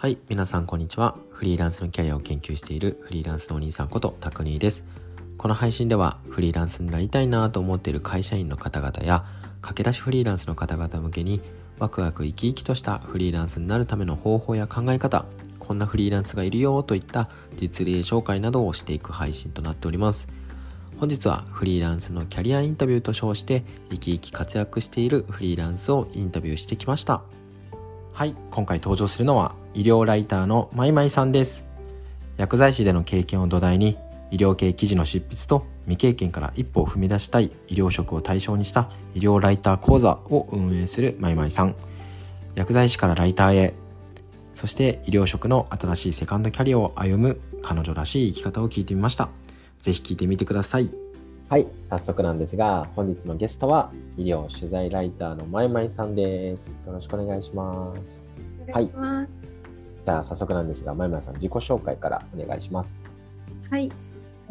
はい、皆さんこんにちは。フリーランスのキャリアを研究しているフリーランスのお兄さんことタクニーです。この配信ではフリーランスになりたいなと思っている会社員の方々や駆け出しフリーランスの方々向けにワクワク生き生きとしたフリーランスになるための方法や考え方、こんなフリーランスがいるよといった実例紹介などをしていく配信となっております。本日はフリーランスのキャリアインタビューと称して生き生き活躍しているフリーランスをインタビューしてきましたはい今回登場するのは医療ライターのまいまいさんです薬剤師での経験を土台に医療系記事の執筆と未経験から一歩を踏み出したい医療職を対象にした医療ライター講座を運営するまいまいさん薬剤師からライターへそして医療職の新しいセカンドキャリアを歩む彼女らしい生き方を聞いてみましたぜひ聞いてみてください。はい、早速なんですが、本日のゲストは医療取材ライターのまいまいさんです。よろしくお願いします。お願いします。じゃあ早速なんですが、まいまいさん自己紹介からお願いします。はい。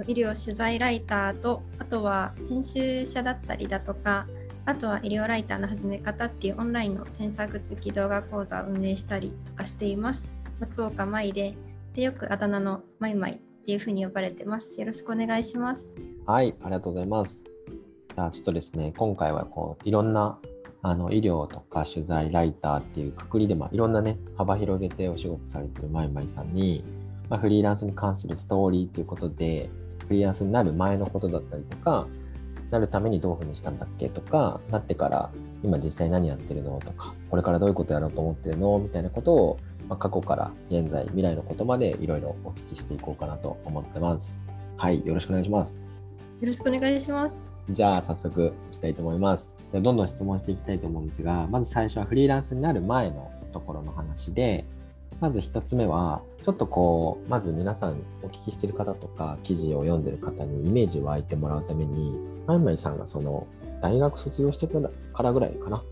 医療取材ライターと、あとは編集者だったりだとか、あとは医療ライターの始め方っていうオンラインの添削付き動画講座を運営したりとかしています。松岡舞で、でよくあだ名のまいまいっていうふうに呼ばれてます。よろしくお願いします。はい、ありがとうございます。じゃあちょっとですね、今回はこういろんなあの医療とか取材ライターっていうくくりで、まあ、いろんなね幅広げてお仕事されてるまいまいさんに、まあ、フリーランスに関するストーリーということでフリーランスになる前のことだったりとかなるためにどういうふうにしたんだっけとかなってから今実際何やってるのとかこれからどういうことやろうと思ってるのみたいなことを、まあ、過去から現在未来のことまでいろいろお聞きしていこうかなと思ってます。はい、よろしくお願いします。よろしくお願いします。じゃあ早速いきたいと思います。じゃどんどん質問していきたいと思うんですが、まず最初はフリーランスになる前のところの話で、まず一つ目は、ちょっとこう、まず皆さんお聞きしてる方とか、記事を読んでる方にイメージを湧いてもらうために、まいまいさんがその、大学卒業してからぐらいかな、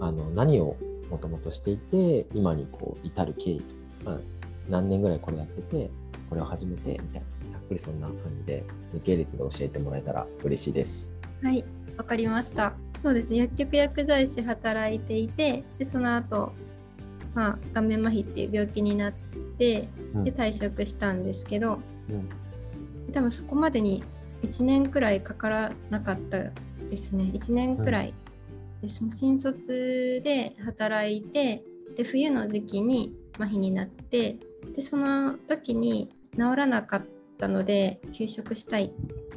あの、何をもともとしていて、今にこう、至る経緯と、まあ、何年ぐらいこれやってて、これを始めて、みたいな、ざっくりそんな感じで、時系列で教えてもらえたら嬉しいです。はい、わかりました。そうですね、薬局薬剤師働いていて、でその後、まあ顔面麻痺っていう病気になって、うんで退職したんですけど、うん多分そこまでに1年くらいかからなかったですね。1年くらい。でその新卒で働いて、で冬の時期に麻痺になって、でその時に治らなかったので休職したいって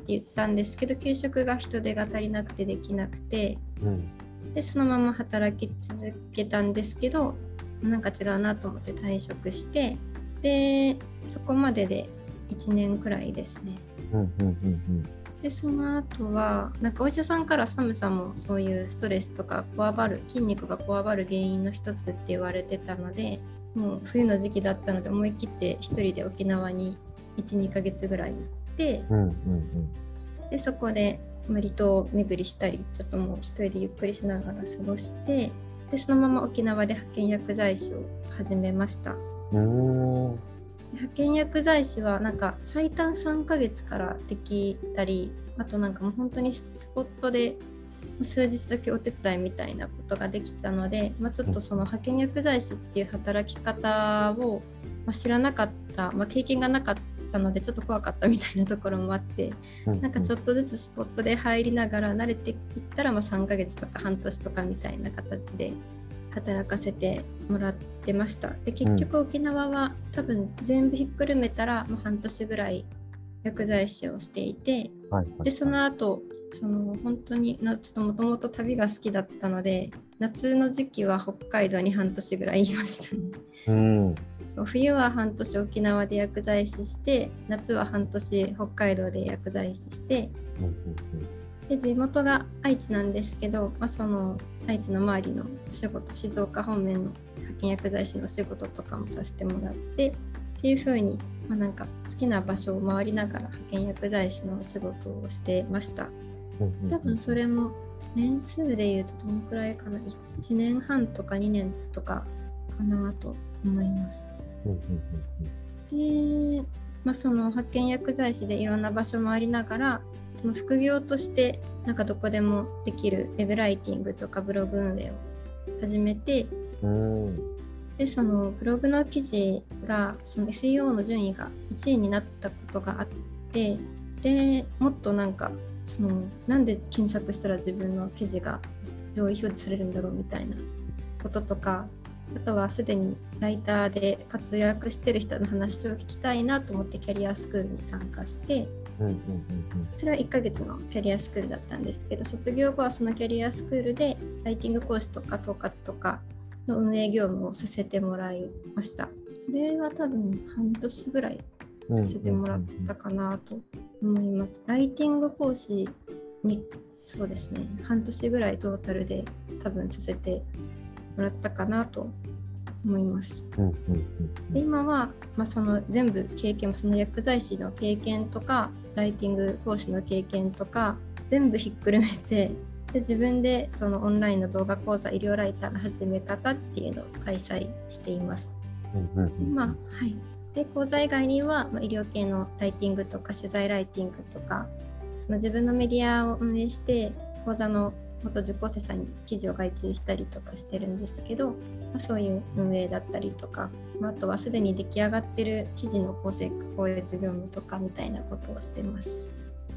言ったんですけど給食が人手が足りなくてできなくてうんでそのまま働き続けたんですけどなんか違うなと思って退職してでそこまでで1年くらいですね。うんうんうんでその後はなんかお医者さんから寒さもそういうストレスとかこわばる筋肉がこわばる原因の一つって言われてたのでもう冬の時期だったので思い切って一人で沖縄に12ヶ月ぐらい行ってうんうんうん。でそこで割と巡りしたりちょっともう一人でゆっくりしながら過ごしてでそのまま沖縄で派遣薬剤師を始めました。派遣薬剤師はなんか最短3ヶ月からできたりあとなんかもう本当にスポットで数日だけお手伝いみたいなことができたので、まあ、ちょっとその派遣薬剤師っていう働き方を、まあ、知らなかった、まあ、経験がなかったのでちょっと怖かったみたいなところもあってなんかちょっとずつスポットで入りながら慣れていったらまあ3ヶ月とか半年とかみたいな形で働かせてもらってました。で結局沖縄は多分全部ひっくるめたらもう半年ぐらい薬剤師をしていてはいはいでその後その本当になちょっともともと旅が好きだったので夏の時期は北海道に半年ぐらいいましたね。うん冬は半年沖縄で薬剤師して夏は半年北海道で薬剤師してで地元が愛知なんですけど、まあ、その愛知の周りのお仕事静岡方面の派遣薬剤師のお仕事とかもさせてもらってっていう風に、まあ、なんか好きな場所を回りながら派遣薬剤師のお仕事をしてました。多分それも年数で言うとどのくらいかな？1年半とか2年とかかなと思いますで、まあ、その派遣薬剤師でいろんな場所回りながらその副業としてなんかどこでもできるウェブライティングとかブログ運営を始めてうん。うんでそのブログの記事がその SEO の順位が1位になったことがあってでもっとなんかそのなんで検索したら自分の記事が上位表示されるんだろうみたいなこととかあとはすでにライターで活躍してる人の話を聞きたいなと思ってキャリアスクールに参加してそれは1ヶ月のキャリアスクールだったんですけど卒業後はそのキャリアスクールでライティング講師とか統括とかの運営業務をさせてもらいましたそれは多分半年ぐらいうん。させてもらったかなと思います。ライティング講師にそうですね半年ぐらいトータルで多分させてもらったかなと思います。うんうんうんで今は、まあ、その全部経験その薬剤師の経験とかライティング講師の経験とか全部ひっくるめてで自分でそのオンラインの動画講座医療ライターの始め方っていうのを開催しています。うんうんうんまあはい、で講座以外には、まあ、医療系のライティングとか取材ライティングとかその自分のメディアを運営して講座の元受講生さんに記事を外注したりとかしてるんですけど、まあ、そういう運営だったりとか、まあ、あとはすでに出来上がってる記事の構成校閲業務とかみたいなことをしてます。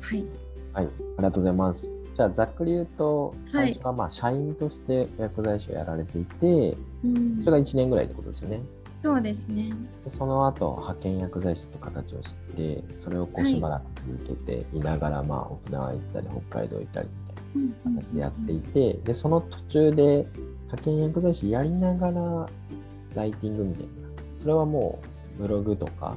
はい、はい、ありがとうございます。じゃあざっくり言うとはい最初はまあ社員として薬剤師をやられていて、うんそれが1年ぐらいってことですよね。そうですね。でその後派遣薬剤師って形を知ってそれをこうはいしばらく続けていながら、まあ沖縄行ったり北海道行ったり形でやっていて、でその途中で派遣薬剤師やりながらライティングみたいなそれはもうブログとか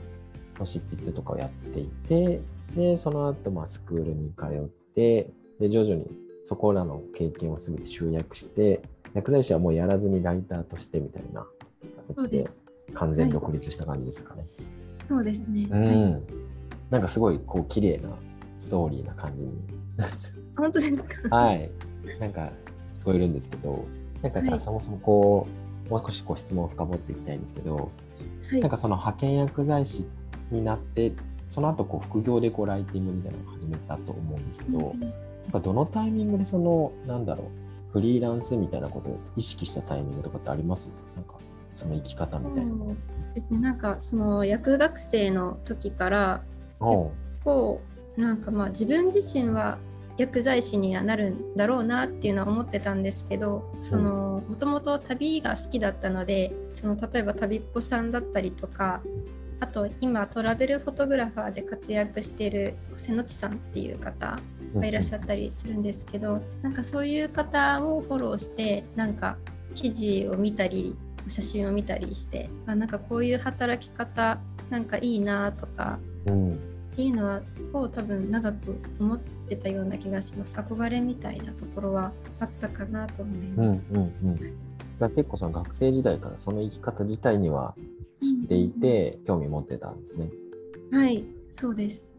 の執筆とかをやっていてでその後まあスクールに通ってで徐々にそこらの経験を全て集約して薬剤師はもうやらずにライターとしてみたいな形で。完全独立した感じですかね。そうですね。うはいん。なんかすごいこう綺麗なストーリーな感じに本当ですか？はい。なんか聞こえるんですけど、なんかじゃあはいそもそもこう、もう少しこう質問を深掘っていきたいんですけど、はいなんかその派遣薬剤師になって、その後こう副業でこうライティングみたいなのを始めたと思うんですけど、うんなんかどのタイミングでその、なんだろう、フリーランスみたいなことを意識したタイミングとかってあります？なんかその生き方みたいな。ですねなんかその薬学生の時からおうこうなんかまあ自分自身は薬剤師にはなるんだろうなっていうのは思ってたんですけどそのもともと旅が好きだったのでその例えば旅っぽさんだったりとかあと今トラベルフォトグラファーで活躍している瀬野地さんっていう方がいらっしゃったりするんですけど、なんかそういう方をフォローしてなんか記事を見たり写真を見たりしてあなんかこういう働き方なんかいいなとかうん。っていうのはこう多分長く思ってたような気がします憧れみたいなところはあったかなと思いうんます。うんうん。だから結構その学生時代からその生き方自体には知っていて興味持ってたんですね。はいそうです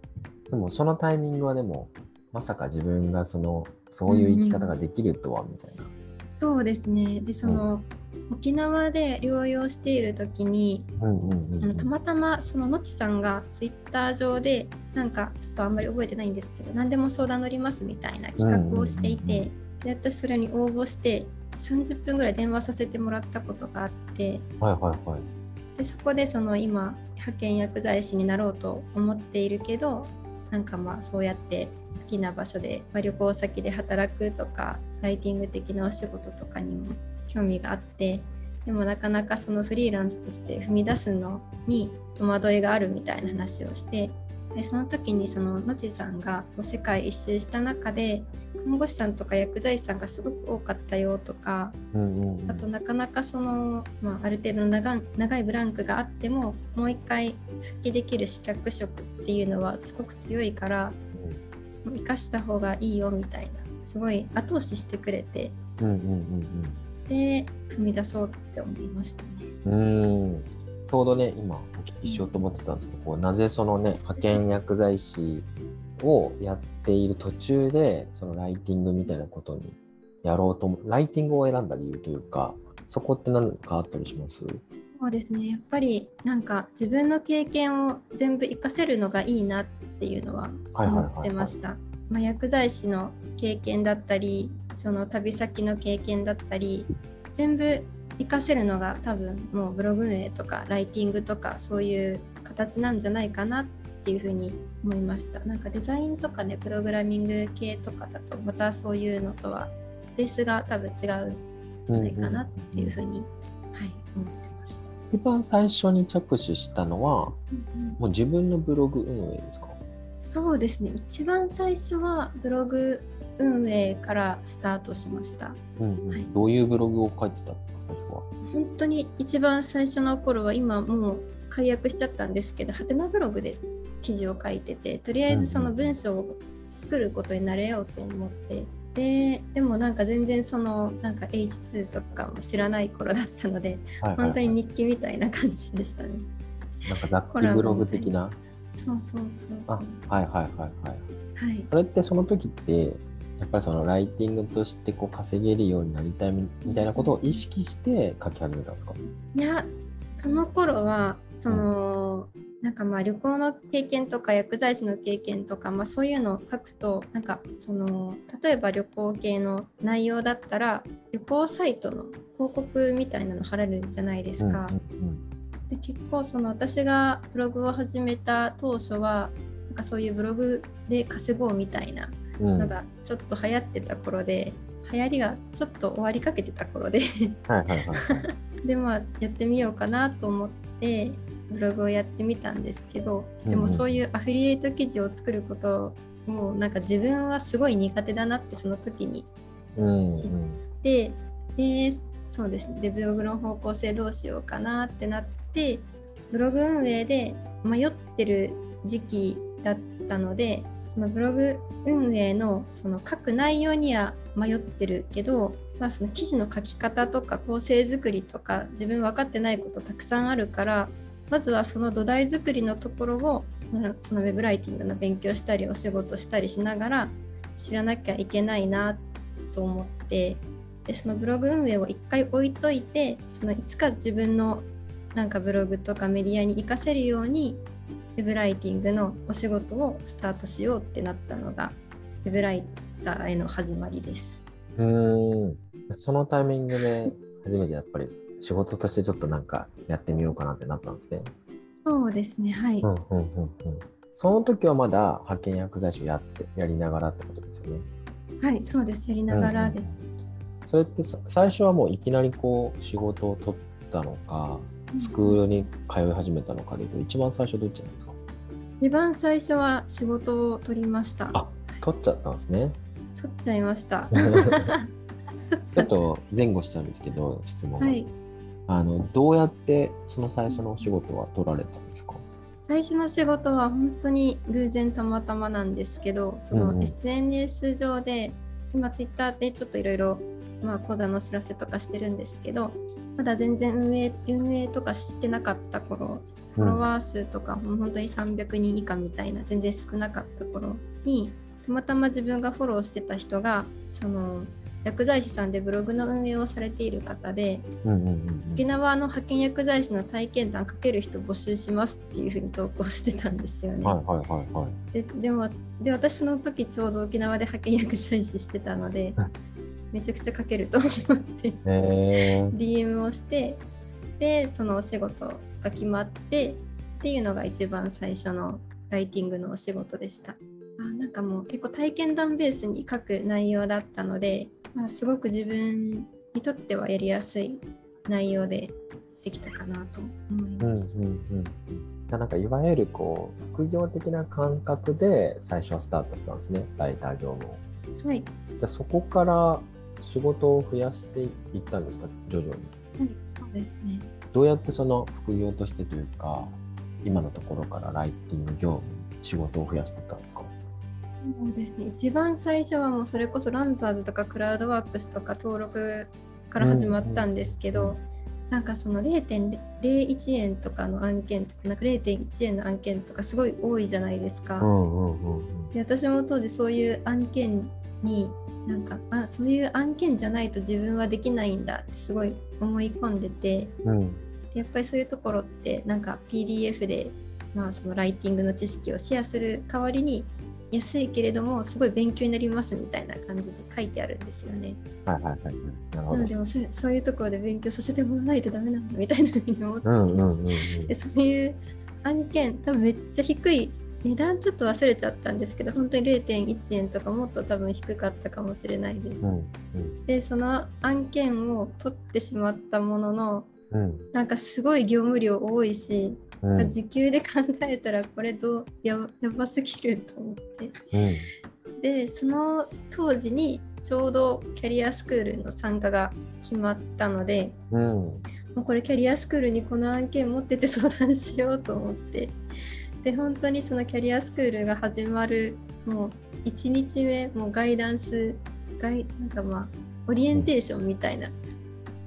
でもそのタイミングはでもまさか自分がそのそういう生き方ができるとはみたいな。そうですねでその、沖縄で療養している時にうんうんうんあのたまたまそののちさんがツイッター上でなんかちょっとあんまり覚えてないんですけど何でも相談乗りますみたいな企画をしていて、うんうんで私それに応募して30分ぐらい電話させてもらったことがあってはいはいはい。でそこでその今派遣薬剤師になろうと思っているけどなんかまあそうやって好きな場所で、まあ、旅行先で働くとかライティング的なお仕事とかにも興味があってでもなかなかそのフリーランスとして踏み出すのに戸惑いがあるみたいな話をしてでその時にそののちさんが世界一周した中で看護師さんとか薬剤師さんがすごく多かったよとかうんうんうん。あとなかなかその、まあ、ある程度の長長いブランクがあってももう一回復帰できる資格職っていうのはすごく強いから生かした方がいいよみたいなすごい後押ししてくれてうんうんで踏み出そうって思いましたね。うん。ちょうどね今お聞きしようと思ってたんですけど、こうなぜそのね派遣薬剤師をやっている途中でそのライティングみたいなことにやろうと思ライティングを選んだ理由というかそこって何かあったりします？そうですね。やっぱりなんか自分の経験を全部活かせるのがいいなっていうのははいはいはいはい。思ってまあ薬剤師の経験だったりその旅先の経験だったり全部活かせるのが多分もうブログ運営とかライティングとかそういう形なんじゃないかなっていうふうに思いました。なんかデザインとかねプログラミング系とかだとまたそういうのとはベースが多分違うんじゃないかなっていうふうに、はい思ってます。一番最初に着手したのは、うんうん。もう自分のブログ運営ですか？そうですね一番最初はブログ運営からスタートしましたうんうんはいどういうブログを書いてたんですか最初は。本当に一番最初の頃は今もう解約しちゃったんですけどハテナブログで記事を書いててとりあえずその文章を作ることになれようと思ってででもなんか全然そのなんか H2 とかも知らない頃だったのではいはいはい本当に日記みたいな感じでしたね。なんか雑記ブログ的な？そうそうそうあはいはいはいはい。はい。それってその時ってやっぱりそのライティングとしてこう稼げるようになりたいみみたいなことを意識して書き始めたんですか？いやその頃はその、なんかまあ旅行の経験とか薬剤師の経験とか、まあ、そういうのを書くとなんかその例えば旅行系の内容だったら旅行サイトの広告みたいなの貼れるじゃないですか。うんで結構その私がブログを始めた当初はなんかそういうブログで稼ごうみたいなうん。うんのがちょっと流行ってた頃で、流行りがちょっと終わりかけてた頃で。はいはいはいはい。でまあやってみようかなと思ってブログをやってみたんですけどでうんうん。もそういうアフィリエイト記事を作ることをなんか自分はすごい苦手だなってその時にうんうん。知ででそうですね。でブログの方向性どうしようかなってなってブログ運営で迷ってる時期だったのでそのブログ運営のその書く内容には迷ってるけど、まあ、その記事の書き方とか構成作りとか自分分かってないことたくさんあるからまずはその土台作りのところをそのウェブライティングの勉強したりお仕事したりしながら知らなきゃいけないなと思ってでそのブログ運営を一回置いといてそのいつか自分のなんかブログとかメディアに活かせるようにウェブライティングのお仕事をスタートしようってなったのがウェブライターへの始まりです。うーんそのタイミングで初めてやっぱり仕事としてちょっとなんかやってみようかなってなったんですね。そうですねはい、うんうんうんうん。その時はまだ派遣薬剤師をやってやりながらってことですよね。はいそうですやりながらです。それってさ最初はもういきなりこう仕事を取ったのか、スクールに通い始めたのかでいうと一番最初どっちなんですか？一番最初は仕事を取りました。あ取っちゃったんですね。取っちゃいました。ちょっと前後しちゃうんですけど質問が、はいあのどうやってその最初のお仕事は取られたんですか？最初の仕事は本当に偶然たまたまなんですけどそうんうんの SNS 上で、今 Twitter でちょっといろいろまあ講座のお知らせとかしてるんですけどまだ全然運営運営とかしてなかった頃フォロワー数とかもう本当に300人以下みたいな全然少なかった頃にたまたま自分がフォローしてた人がその薬剤師さんでブログの運営をされている方で沖縄の派遣薬剤師の体験談かける人募集しますっていうふうに投稿してたんですよね。はいはいはいはい。ででもで私その時ちょうど沖縄で派遣薬剤師してたのでうん めちゃくちゃかけると思ってえー、DM をしてでそのお仕事が決まってっていうのが一番最初のライティングのお仕事でした。あなんかもう結構体験談ベースに書く内容だったので、まあ、すごく自分にとってはやりやすい内容でできたかなと思いうんうんます。うんうん。なんかいわゆるこう副業的な感覚で最初はスタートしたんですねライター業務を。はい、でそこから仕事を増やしていったんですか？徐々に。はい、そうですね。どうやってその副業としてというか今のところからライティング業務仕事を増やしていったんですか？そうですね。一番最初はもうそれこそランザーズとかクラウドワークスとか登録から始まったんですけど、うんうんなんかその0.01円とかの案件とかなんか0.1円の案件とかすごい多いじゃないですか。うんうんうんで私も当時そういう案件になんかあそういう案件じゃないと自分はできないんだってすごい思い込んでてうんうんでやっぱりそういうところってなんか PDF で、まあ、そのライティングの知識をシェアする代わりに安いけれどもすごい勉強になりますみたいな感じで書いてあるんですよね。はいはいはいはい。なるほどなの。でもそれそういうところで勉強させてもらわないとダメなんだみたいなふうに思って、うんうんそういう案件多分めっちゃ低い値段ちょっと忘れちゃったんですけど本当に0.1円とかもっと多分低かったかもしれないです。うんうん。でその案件を取ってしまったもののうん。なんかすごい業務量多いし、うん。時給で考えたらこれどうやばすぎると思って。うん。でその当時にちょうどキャリアスクールの参加が決まったのでうん。もうこれキャリアスクールにこの案件持ってて相談しようと思ってで本当にそのキャリアスクールが始まるもう1日目もうガイダンスガイなんかまあオリエンテーションみたいな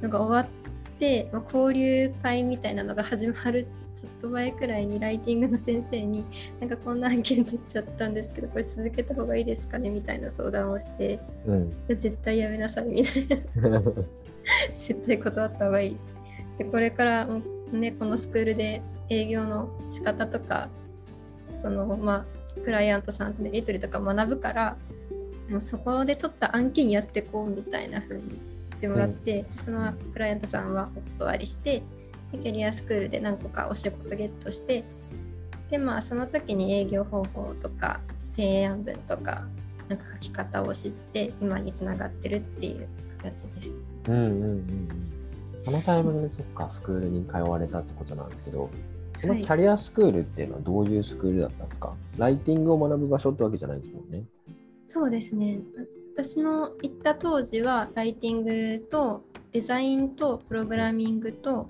のが終わって、まあ、交流会みたいなのが始まるちょっと前くらいにライティングの先生になんかこんな案件取っちゃったんですけどこれ続けた方がいいですかねみたいな相談をしてうん絶対やめなさいみたいな絶対断った方がいい。でこれからもねこのスクールで営業の仕方とかそのまあクライアントさんとのやり取りとか学ぶからもうそこで取った案件やってこうみたいな風に言ってもらって、そのクライアントさんはお断りしてでキャリアスクールで何個かお仕事ゲットしてでまあその時に営業方法とか提案文とかなんか書き方を知って今につながってるっていう形です。うんうんうんうんそのタイミングでそっかスクールに通われたってことなんですけどそのはい。キャリアスクールっていうのはどういうスクールだったんですか、ライティングを学ぶ場所ってわけじゃないですもんね。そうですね。私の行った当時はライティングとデザインとプログラミングと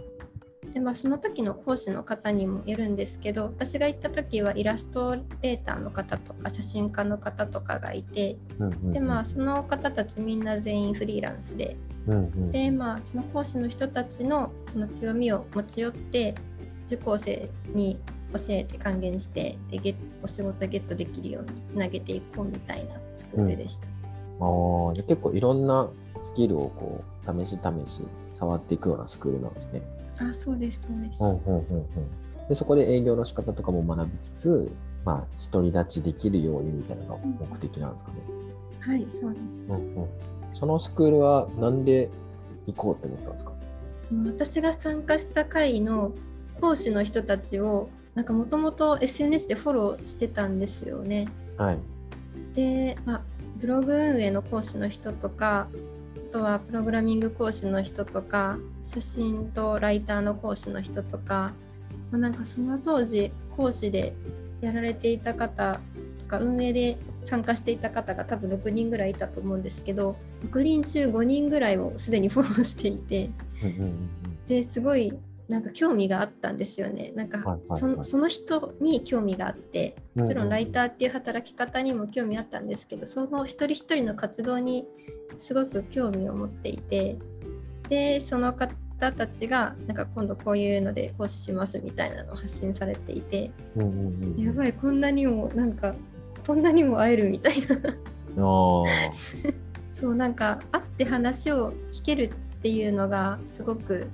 で、まあ、その時の講師の方にもよるんですけど私が行った時はイラストレーターの方とか写真家の方とかがいてうんうんうん。でまあその方たちみんな全員フリーランスで。うんうん。でまあその講師の人たちのその強みを持ち寄って受講生に教えて還元してでゲッお仕事ゲットできるようにつなげていこうみたいなスクールでした。あーじゃあ結構いろんなスキルをこう試し試し触っていくようなスクールなんですね。あそうですそうです。うんうんうんうんでそこで営業の仕方とかも学びつつ、まあ、独り立ちできるようにみたいなのが目的なんですかね。はいそうです。うんうん、そのスクールはなんで行こうって思ったんですか？その私が参加した会の講師の人たちをなんかもともと SNS でフォローしてたんですよね。はい。で、まあ、ブログ運営の講師の人とかあとはプログラミング講師の人とか写真とライターの講師の人とか、まあ、なんかその当時講師でやられていた方とか運営で参加していた方が多分6人ぐらいいたと思うんですけど6人中5人ぐらいをすでにフォローしていてですごいなんか興味があったんですよね。なんかその人に興味があってもちろんライター。ーっていう働き方にも興味あったんですけどその一人一人の活動にすごく興味を持っていてでその方たちがなんか今度こういうので講師しますみたいなのを発信されていてやばいこんなにもなんかこんなにも会えるみたいな そうなんか会って話を聞けるっていうのがすごく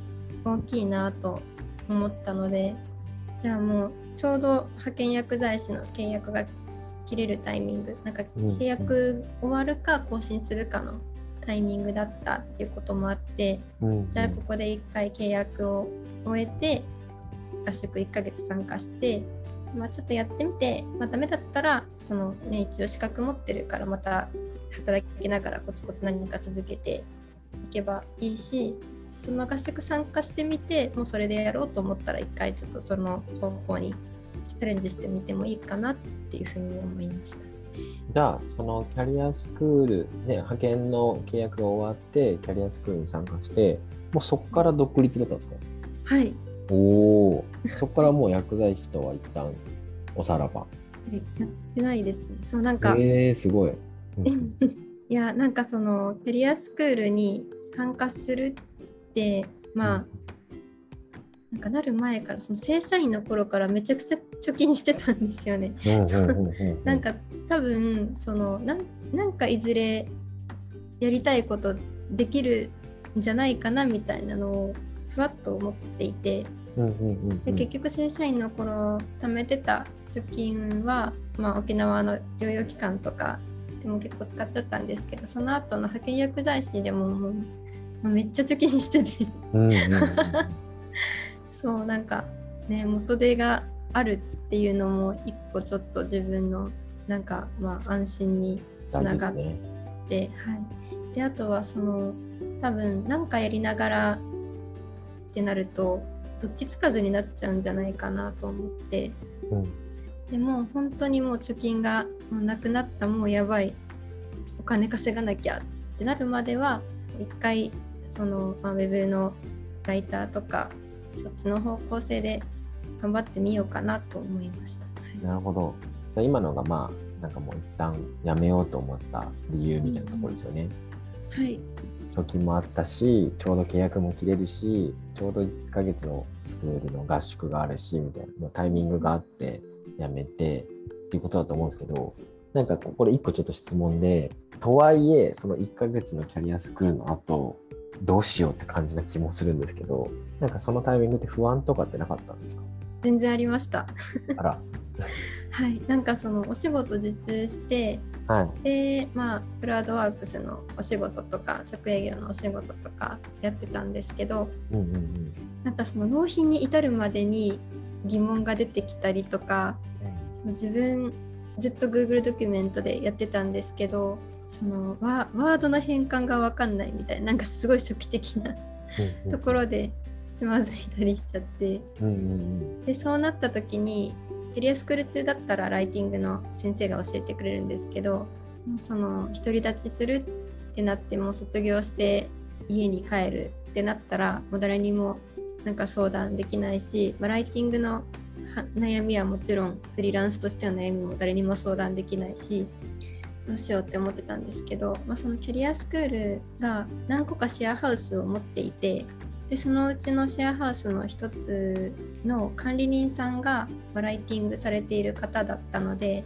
大きいなと思ったのでじゃあもうちょうど派遣薬剤師の契約が切れるタイミングなんかうん契約終わるか更新するかのタイミングだったっていうこともあってじゃあここで1回契約を終えて合宿1ヶ月参加して、まあ、ちょっとやってみて、まあ、ダメだったらその、ね、一応資格持ってるからまた働きながらコツコツ何か続けていけばいいしその合宿参加してみてもうそれでやろうと思ったら一回ちょっとその方向にチャレンジしてみてもいいかなっていうふうに思いました。じゃあ、そのキャリアスクール、ね、派遣の契約が終わって、キャリアスクールに参加して、もうそこから独立だったんですか？はいおお、そこからもう薬剤師とは一旦おさらば？やってないですね。そうなんか、えー、すごい。うん いやなんかそのキャリアスクールに参加するってまあ、なんかなる前からその正社員の頃からめちゃくちゃ貯金してたんですよね。なんか多分そのなんなんかいずれやりたいことできるんじゃないかなみたいなのをふわっと思っていて。で結局正社員の頃貯めてた貯金はまあ、沖縄の療養期間とかでも結構使っちゃったんですけどその後の派遣薬剤師でももうめっちゃ貯金してて。うん そうなんかね元手があるっていうのも一個ちょっと自分のなんかまあ安心につ大ながっ事ですね。て、はい、であとはその多分何かやりながらってなるとどっちつかずになっちゃうんじゃないかなと思って。うん。でも本当にもう貯金がもうなくなったもうやばい。お金稼がなきゃってなるまでは一回その、まあ、ウェブのライターとかそっちの方向性で頑張ってみようかなと思いました。はいなるほど。今のがまあなんかもう一旦やめようと思った理由みたいなところですよね。はい、貯金もあったし、ちょうど契約も切れるし、ちょうど1ヶ月のスクールの合宿があるしみたいなタイミングがあってやめてっていうことだと思うんですけど、なんかこれ1個ちょっと質問で、とはいえその1ヶ月のキャリアスクールの後どうしようって感じな気もするんですけど、なんかそのタイミングって不安とかってなかったんですか？全然ありました。あら、はい、なんかそのお仕事受注してはい。でまあクラウドワークスのお仕事とか直営業のお仕事とかやってたんですけどうんうんうん。なんかその納品に至るまでに疑問が出てきたりとかその自分ずっと Google ドキュメントでやってたんですけどそのワワードの変換が分かんないみたいななんかすごい初期的なところでつまずいたりしちゃって。うんうんでそうなった時にキャリアスクール中だったらライティングの先生が教えてくれるんですけどその独り立ちするってなってもう卒業して家に帰るってなったらもう誰にもなんか相談できないし、まあ、ライティングのは悩みはもちろんフリーランスとしての悩みも誰にも相談できないしどうしようって思ってたんですけど、まあ、そのキャリアスクールが何個かシェアハウスを持っていてでそのうちのシェアハウスの一つの管理人さんがまあライティングされている方だったので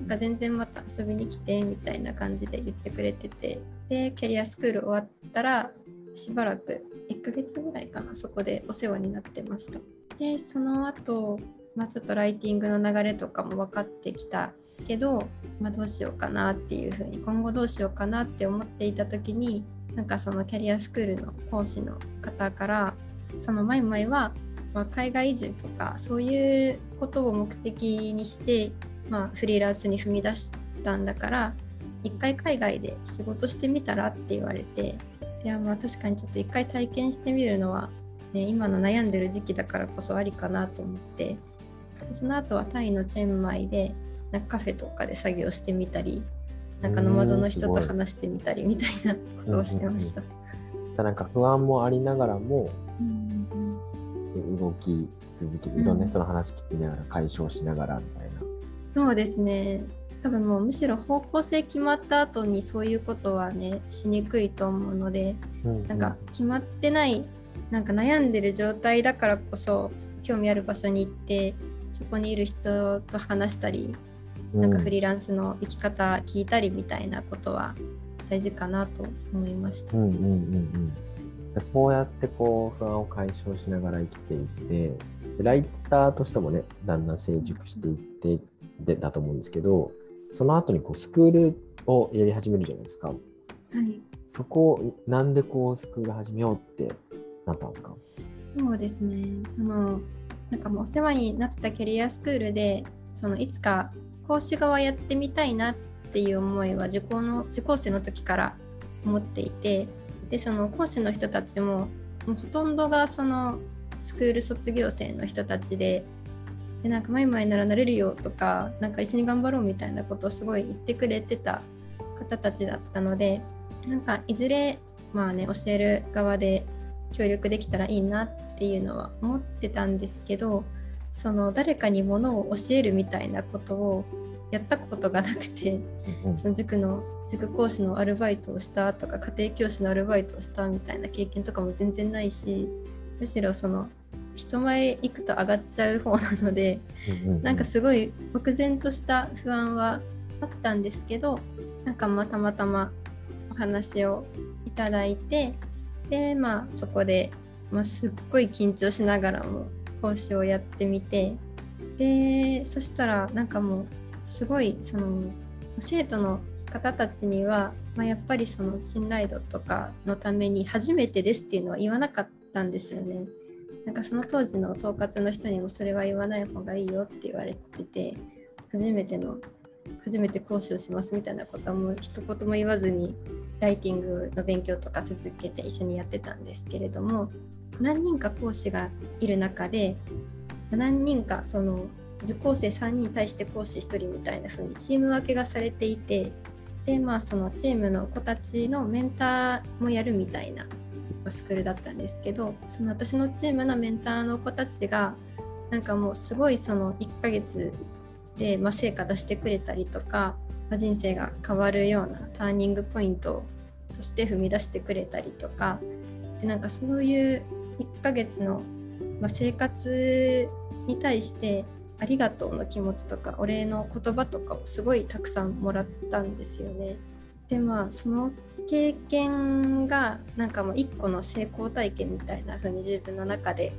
なんか全然また遊びに来てみたいな感じで言ってくれててでキャリアスクール終わったらしばらく1ヶ月ぐらいかなそこでお世話になってましたでその後、まあちょっとライティングの流れとかも分かってきたけど、まあ、どうしようかなっていうふうに今後どうしようかなって思っていた時になんかそのキャリアスクールの講師の方からその前々は、まあ、海外移住とかそういうことを目的にして、まあ、フリーランスに踏み出したんだから一回海外で仕事してみたらって言われていやまあ確かにちょっと一回体験してみるのは、ね、今の悩んでる時期だからこそありかなと思って。その後はタイのチェンマイでなんかカフェとかで作業してみたりなんかノマドの人と話してみたりみたいなことをしてました。なんか不安もありながらもうんうん動き続けるいろん。な人の話聞きながら解消しながらみたいな。そうですね。多分もうむしろ方向性決まった後にそういうことはねしにくいと思うのでうん。なんか決まってないなんか悩んでる状態だからこそ興味ある場所に行ってそこにいる人と話したりなんかフリーランスの生き方聞いたりみたいなことは大事かなと思いました。うんうんうんうん。そうやってこう不安を解消しながら生きていってライターとしてもねだんだん成熟していってでだと思うんですけどその後にこうスクールをやり始めるじゃないですか。はい。そこをなんでこうスクール始めようってなったんですか？そうですね。あのなんかもうお世話になったキャリアスクールでそのいつか講師側やってみたいなっていう思いは受講の受講生の時から思っていてでその講師の人たちももうほとんどがそのスクール卒業生の人たちででなんかマイマイならなれるよとかなんか一緒に頑張ろうみたいなことをすごい言ってくれてた方たちだったのでなんかいずれまあね教える側で協力できたらいいなっていうのは思ってたんですけどその誰かにものを教えるみたいなことをやったことがなくてうんその塾の塾講師のアルバイトをしたとか家庭教師のアルバイトをしたみたいな経験とかも全然ないしむしろその人前行くと上がっちゃう方なのでなんかすごい漠然とした不安はあったんですけどなんかまあたまたまお話をいただいてでまあそこで、まあ、すっごい緊張しながらも講師をやってみてでそしたらなんかもうすごいその生徒の方たちには、まあ、やっぱりその信頼度とかのために初めてですっていうのは言わなかったんですよね。なんかその当時の統括の人にもそれは言わない方がいいよって言われてて初めての初めて講師をしますみたいなことはもう一言も言わずにライティングの勉強とか続けて一緒にやってたんですけれども何人か講師がいる中で何人かその受講生3人に対して講師1人みたいな風にチーム分けがされていてでまあそのチームの子たちのメンターもやるみたいなスクールだったんですけどその私のチームのメンターの子たちがなんかもうすごいその1ヶ月で、まあ、成果出してくれたりとか、まあ、人生が変わるようなターニングポイントとして踏み出してくれたりとかでなんかそういう1ヶ月の、まあ、生活に対してありがとうの気持ちとかお礼の言葉とかをすごいたくさんもらったんですよね。でまあその経験がなんかもう一個の成功体験みたいな風に自分の中で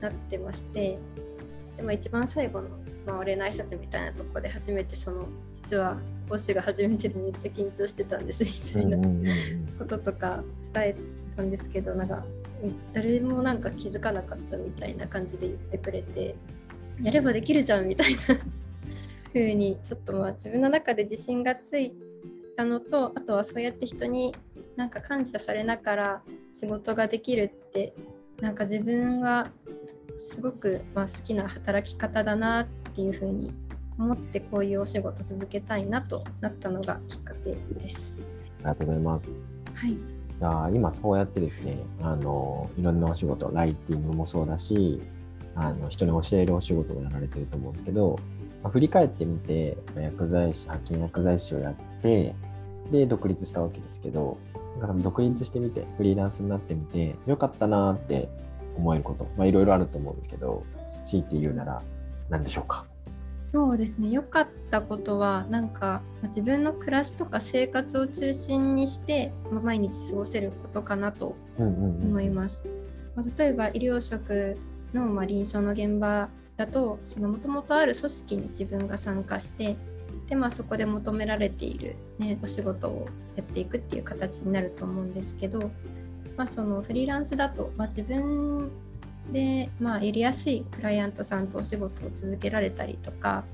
なってましてでも一番最後の、まあ、お礼の挨拶みたいなとこで初めてその実は講師が初めてでめっちゃ緊張してたんですみたいなこととか伝えたんですけどなんか誰もなんか気づかなかったみたいな感じで言ってくれてやればできるじゃんみたいな風にちょっとまあ自分の中で自信がついたのとあとはそうやって人になんか感謝されながら仕事ができるってなんか自分はすごくまあ好きな働き方だなっていう風に思ってこういうお仕事続けたいなとなったのがきっかけです。ありがとうございます。はい。あ今そうやってですねあのいろんなお仕事ライティングもそうだしあの人に教えるお仕事をやられてると思うんですけど、まあ、振り返ってみて薬剤師派遣薬剤師をやってで独立したわけですけどなんか独立してみてフリーランスになってみてよかったなって思えることまあいろいろあると思うんですけど強いて言うなら何でしょうか？そうですね。良かったことはなんか自分の暮らしとか生活を中心にして、まあ、毎日過ごせることかなと思います。ま例えば医療職の、まあ、臨床の現場だともともとある組織に自分が参加してで、まあ、そこで求められている、ね、お仕事をやっていくっていう形になると思うんですけど、まあ、そのフリーランスだと、まあ、自分で、まあ、やりやすいクライアントさんとお仕事を続けられたりとか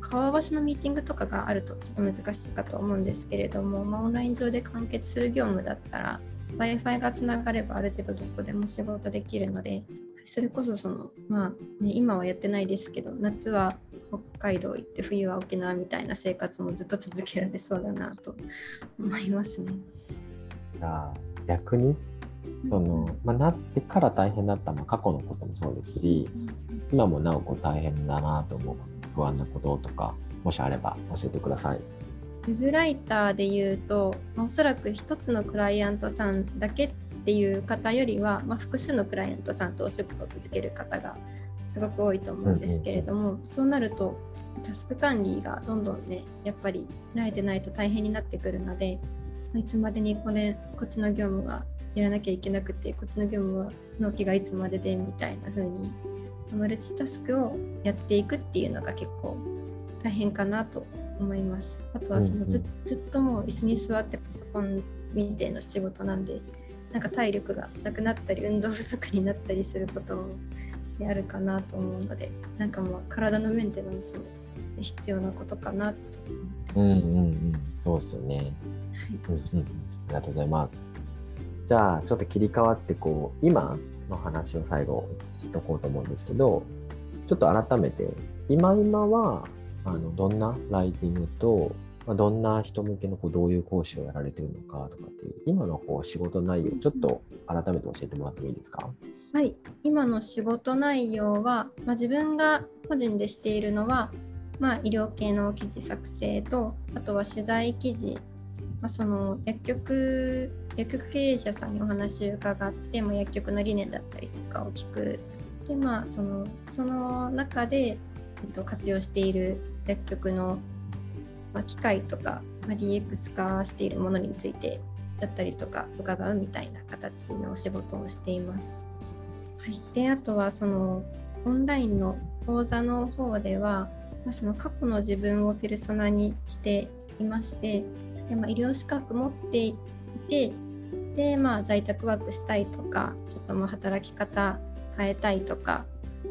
顔合わせのミーティングとかがあるとちょっと難しいかと思うんですけれども、まあ、オンライン上で完結する業務だったら w i f i がつながればある程度どこでも仕事できるのでそれこそそのまあね今はやってないですけど夏は北海道行って冬は沖縄みたいな生活もずっと続けられそうだなと思いますね。あ逆にその、まあ、なってから大変だったのは過去のこともそうですし、今もなおこう大変だなと思う不安なこととかもしあれば教えてください。ウェブライターでいうと、おそらく一つのクライアントさんだけっていう方よりは、まあ、複数のクライアントさんとお仕事を続ける方がすごく多いと思うんですけれども、そうなるとタスク管理がどんどんねやっぱり慣れてないと大変になってくるのでいつまでにこれこっちの業務はやらなきゃいけなくてこっちの業務は納期がいつまででみたいな風にマルチタスクをやっていくっていうのが結構大変かなと思います。あとはそのず,、ずっともう椅子に座ってパソコン見ての仕事なんでなんか体力がなくなったり運動不足になったりすることもあるかなと思うのでなんかもう体のメンテナンスも必要なことかなと思ってます。うんうんうん、そうですよね。はい、うんうん。ありがとうございます。じゃあちょっと切り替わってこう今の話を最後しとこうと思うんですけどちょっと改めて今今はあのどんなライティングとまあ、どんな人向けのこうどういう講師をやられてるのかとかっていう今のこう仕事内容ちょっと改めて教えてもらってもいいですか？はい。今の仕事内容は、まあ、自分が個人でしているのは、まあ、医療系の記事作成とあとは取材記事、まあ、その薬局薬局経営者さんにお話を伺って、まあ、薬局の理念だったりとかを聞くでまあそのその中で、えっと、活用している薬局のまあ、機械とか、まあ、DX 化しているものについてだったりとか伺うみたいな形のお仕事をしています。はい、であとはそのオンラインの講座の方ではまあ、その過去の自分をペルソナにしていましてで、まあ、医療資格持っていてで、まあ、在宅ワークしたいとかちょっとまあ働き方変えたいとか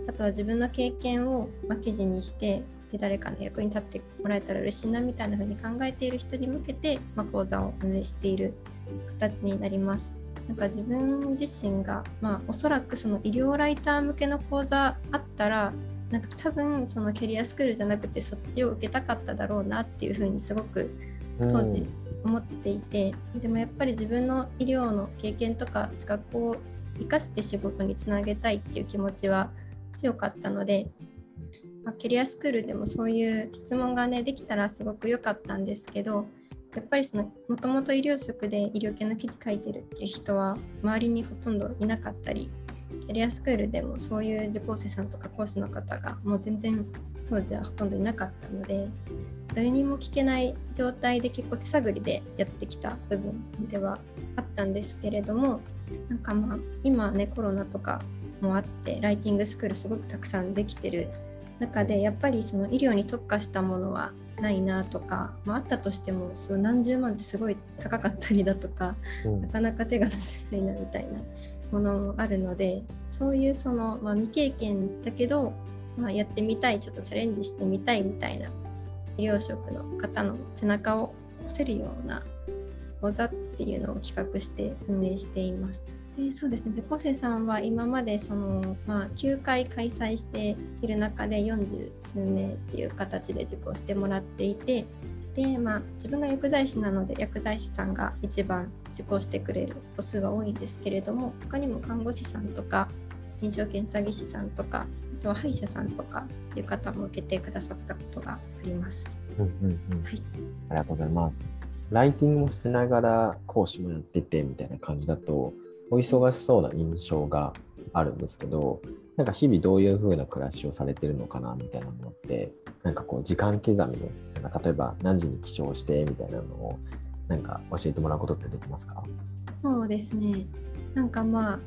あとは自分の経験をま記事にしてで誰かの役に立ってもらえたら嬉しいなみたいな風に考えている人に向けて、まあ、講座を運営している形になります。なんか自分自身が、まあ、おそらくその医療ライター向けの講座あったらなんか多分そのキャリアスクールじゃなくてそっちを受けたかっただろうなっていうふうにすごく当時思っていて、うん、でもやっぱり自分の医療の経験とか資格を生かして仕事につなげたいっていう気持ちは強かったので、まあ、キャリアスクールでもそういう質問がねできたらすごく良かったんですけどやっぱりそのもともと医療職で医療系の記事書いてるっていう人は周りにほとんどいなかったりキャリアスクールでもそういう受講生さんとか講師の方がもう全然当時はほとんどいなかったので誰にも聞けない状態で結構手探りでやってきた部分ではあったんですけれどもなんかまあ今ねコロナとかもあってライティングスクールすごくたくさんできてる中でやっぱりその医療に特化したものはないなとか、まあ、あったとしても数何十万ってすごい高かったりだとか、うん、なかなか手が出せないなみたいなものもあるのでそういうその、まあ、未経験だけど、まあ、やってみたいちょっとチャレンジしてみたいみたいな医療職の方の背中を押せるような講座っていうのを企画して運営しています。でそうですねでコセさんは今までその、まあ、9回開催している中で40数名っていう形で受講してもらっていてで、まあ、自分が薬剤師なので薬剤師さんが一番受講してくれる個数は多いんですけれども他にも看護師さんとか臨床検査技師さんとかとは歯医者さんとかいう方も受けてくださったことがあります。うんうんうん、はい、ありがとうございます。ライティングもしながら講師もやっててみたいな感じだとお忙しそうな印象があるんですけどなんか日々どういう風な暮らしをされてるのかなみたいなのってなんかこう時間刻みでなんか例えば何時に起床してみたいなのをなんか教えてもらうことってできますか？そうですねなんかまあ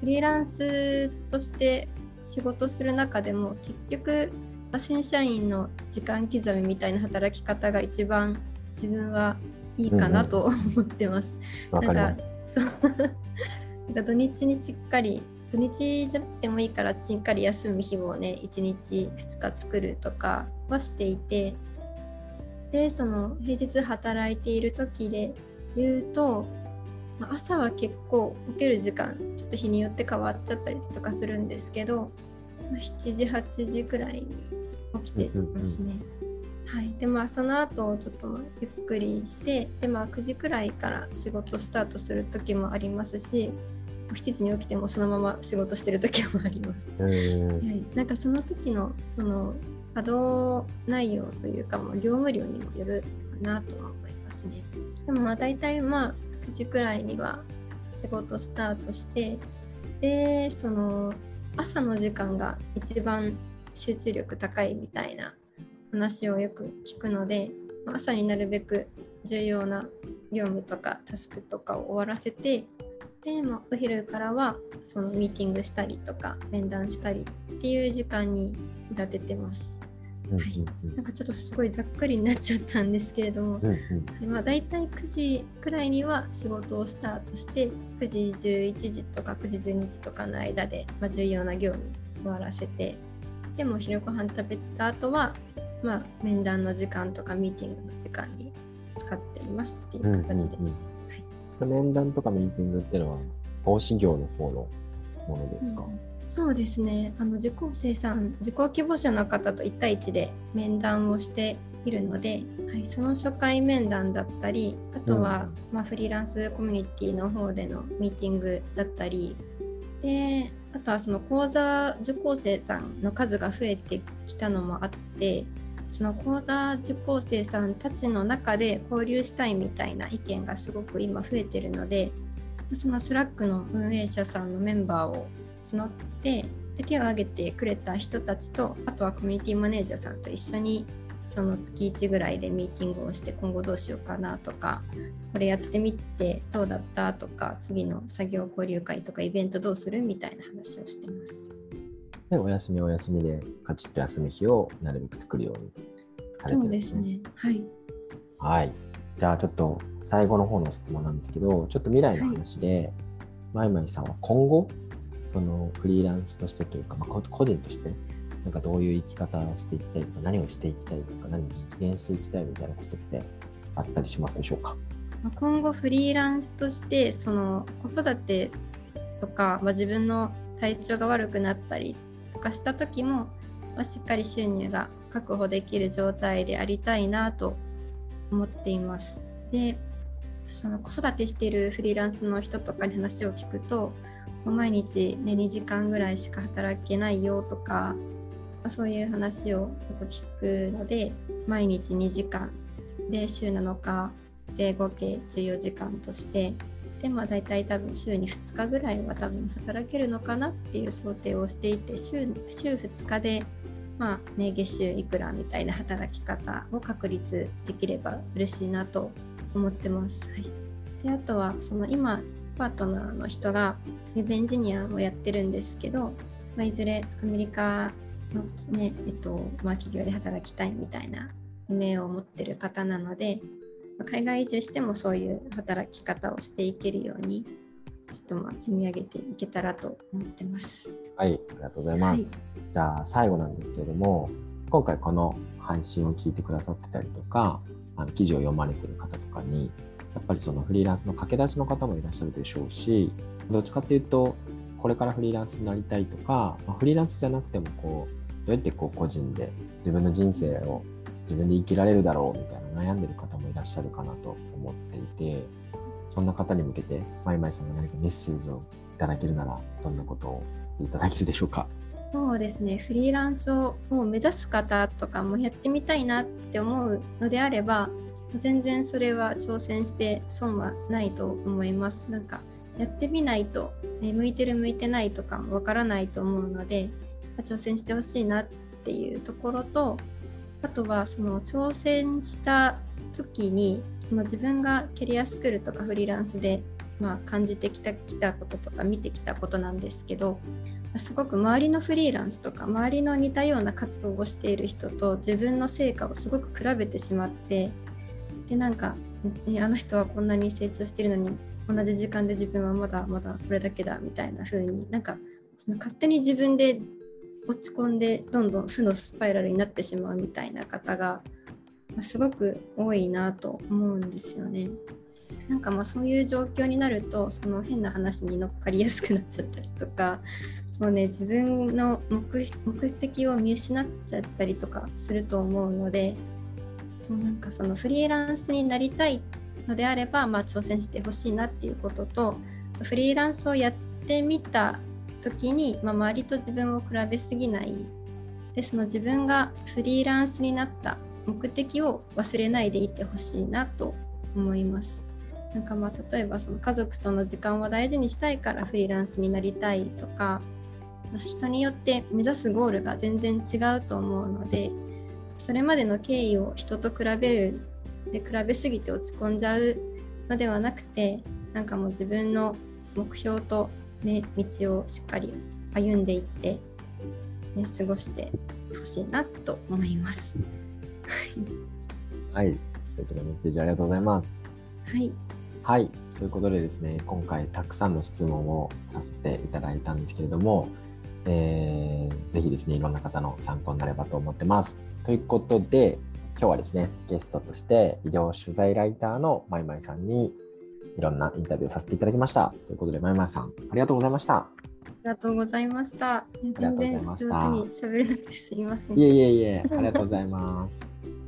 フリーランスとして仕事する中でも結局正社員の時間刻みみたいな働き方が一番自分はいいかなと思ってます。うんうん、なんか なんか土日にしっかり土日じゃなくてもいいからしっかり休む日もね1日2日作るとかはしていてでその平日働いている時で言うと朝は結構起きる時間ちょっと日によって変わっちゃったりとかするんですけど7時8時くらいに起きてますね。はい、でまあその後ちょっとゆっくりしてでまあ9時くらいから仕事スタートする時もありますし7時に起きてもそのまま仕事してる時もあります。はい、なんかその時のその稼働内容というかもう業務量にもよるかなとは思いますね。でもまあ大体まあ9時くらいには仕事スタートしてでその朝の時間が一番集中力高いみたいな話をよく聞くので朝になるべく重要な業務とかタスクとかを終わらせてで、まあ、お昼からはそのミーティングしたりとか面談したりっていう時間に立ててます。はい、なんかちょっとすごいざっくりになっちゃったんですけれども、うんうん、まあ、大体9時くらいには仕事をスタートして9時11時とか9時12時とかの間で、まあ、重要な業務終わらせてでも昼ご飯食べた後はまあ、面談の時間とかミーティングの時間に使っていますっていう形です。うんうんうん、面談とかミーティングっていうのは、講師業の方のものですか、うん、そうですね。あの受講生さん受講希望者の方と1対1で面談をしているので、はい、その初回面談だったりあとは、うん、まあ、フリーランスコミュニティの方でのミーティングだったりであとはその講座受講生さんの数が増えてきたのもあってその講座受講生さんたちの中で交流したいみたいな意見がすごく今増えてるのでその Slack の運営者さんのメンバーを募ってで手を挙げてくれた人たちとあとはコミュニティマネージャーさんと一緒にその月1ぐらいでミーティングをして今後どうしようかなとかこれやってみてどうだったとか次の作業交流会とかイベントどうする？みたいな話をしてます。でお休みお休みでカチッと休み日をなるべく作るようにされてそうるんですね。ですね。はい。はい。じゃあちょっと最後の方の質問なんですけど、ちょっと未来の話で、まいまいさんは今後、そのフリーランスとしてというか、まあ、個人として、なんかどういう生き方をしていきたいとか、何をしていきたいとか、何を実現していきたいみたいなことってあったりしますでしょうか？今後フリーランスとしてその子育てとか、まあ、自分の体調が悪くなったりとかした時も、まあ、しっかり収入が確保できる状態でありたいなと思っています。でその子育てしているフリーランスの人とかに話を聞くと毎日、ね、2時間ぐらいしか働けないよとか、まそういう話をよく聞くので毎日2時間で週7日で合計14時間としてでまあ大体多分週に2日ぐらいは多分働けるのかなっていう想定をしていて週週2日でまあね月収いくらみたいな働き方を確立できれば嬉しいなと思ってます。はい、であとはその今パートナーの人がウェブエンジニアをやってるんですけど、まあ、いずれアメリカのねえっとまあ、企業で働きたいみたいな夢を持ってる方なので、まあ海外移住してもそういう働き方をしていけるようにちょっとまあ積み上げていけたらと思ってます。はい、ありがとうございます。はいじゃあ最後なんですけれども、今回この配信を聞いてくださってたりとか、あの記事を読まれてる方とかに、やっぱりそのフリーランスの駆け出しの方もいらっしゃるでしょうし、どっちかっていうと、これからフリーランスになりたいとか、まあフリーランスじゃなくてもこう、どうやってこう個人で自分の人生を自分で生きられるだろうみたいな悩んでる方もいらっしゃるかなと思っていて、そんな方に向けて、まいまいさんが何かメッセージをいただけるなら、どんなことをいただけるでしょうか？そうですねフリーランスをもう目指す方とかもやってみたいなって思うのであれば全然それは挑戦して損はないと思います。なんかやってみないと、ね、向いてる向いてないとかもわからないと思うので挑戦してほしいなっていうところとあとはその挑戦した時にその自分がキャリアスクールとかフリーランスで、まあ、感じてきたきたこととか見てきたことなんですけどすごく周りのフリーランスとか周りの似たような活動をしている人と自分の成果をすごく比べてしまってでなんか、ね、あの人はこんなに成長してるのに同じ時間で自分はまだまだこれだけだみたいな風になんかその勝手に自分で落ち込んでどんどん負のスパイラルになってしまうみたいな方がまあすごく多いなと思うんですよね。なんかまあそういう状況になるとその変な話に乗っかりやすくなっちゃったりとかもうね自分の目目的を見失っちゃったりとかすると思うのでそうなんかそのフリーランスになりたいのであれば、まあ、挑戦してほしいなっていうこととフリーランスをやってみた時に、まあ、周りと自分を比べすぎないでその自分がフリーランスになった目的を忘れないでいてほしいなと思います。なんかまあ例えばその家族との時間を大事にしたいからフリーランスになりたいとか人によって目指すゴールが全然違うと思うのでそれまでの経緯を人と比べるで比べすぎて落ち込んじゃうのではなくてなんかもう自分の目標と、ね、道をしっかり歩んでいって、ね、過ごしてほしいなと思います。はい、素敵なメッセージありがとうございます。はい、はい、ということでですね、今回たくさんの質問をさせていただいたんですけれども、えーぜひですね、いろんな方の参考になればと思ってます。ということで、今日はですね、ゲストとして医療取材ライターのまいまいさんにいろんなインタビューをさせていただきました。ということで、まいまいさん、ありがとうございました。ありがとうございました。りがとうございました全然上手に喋れなくてすいません。いえいえいえ、ありがとうございます。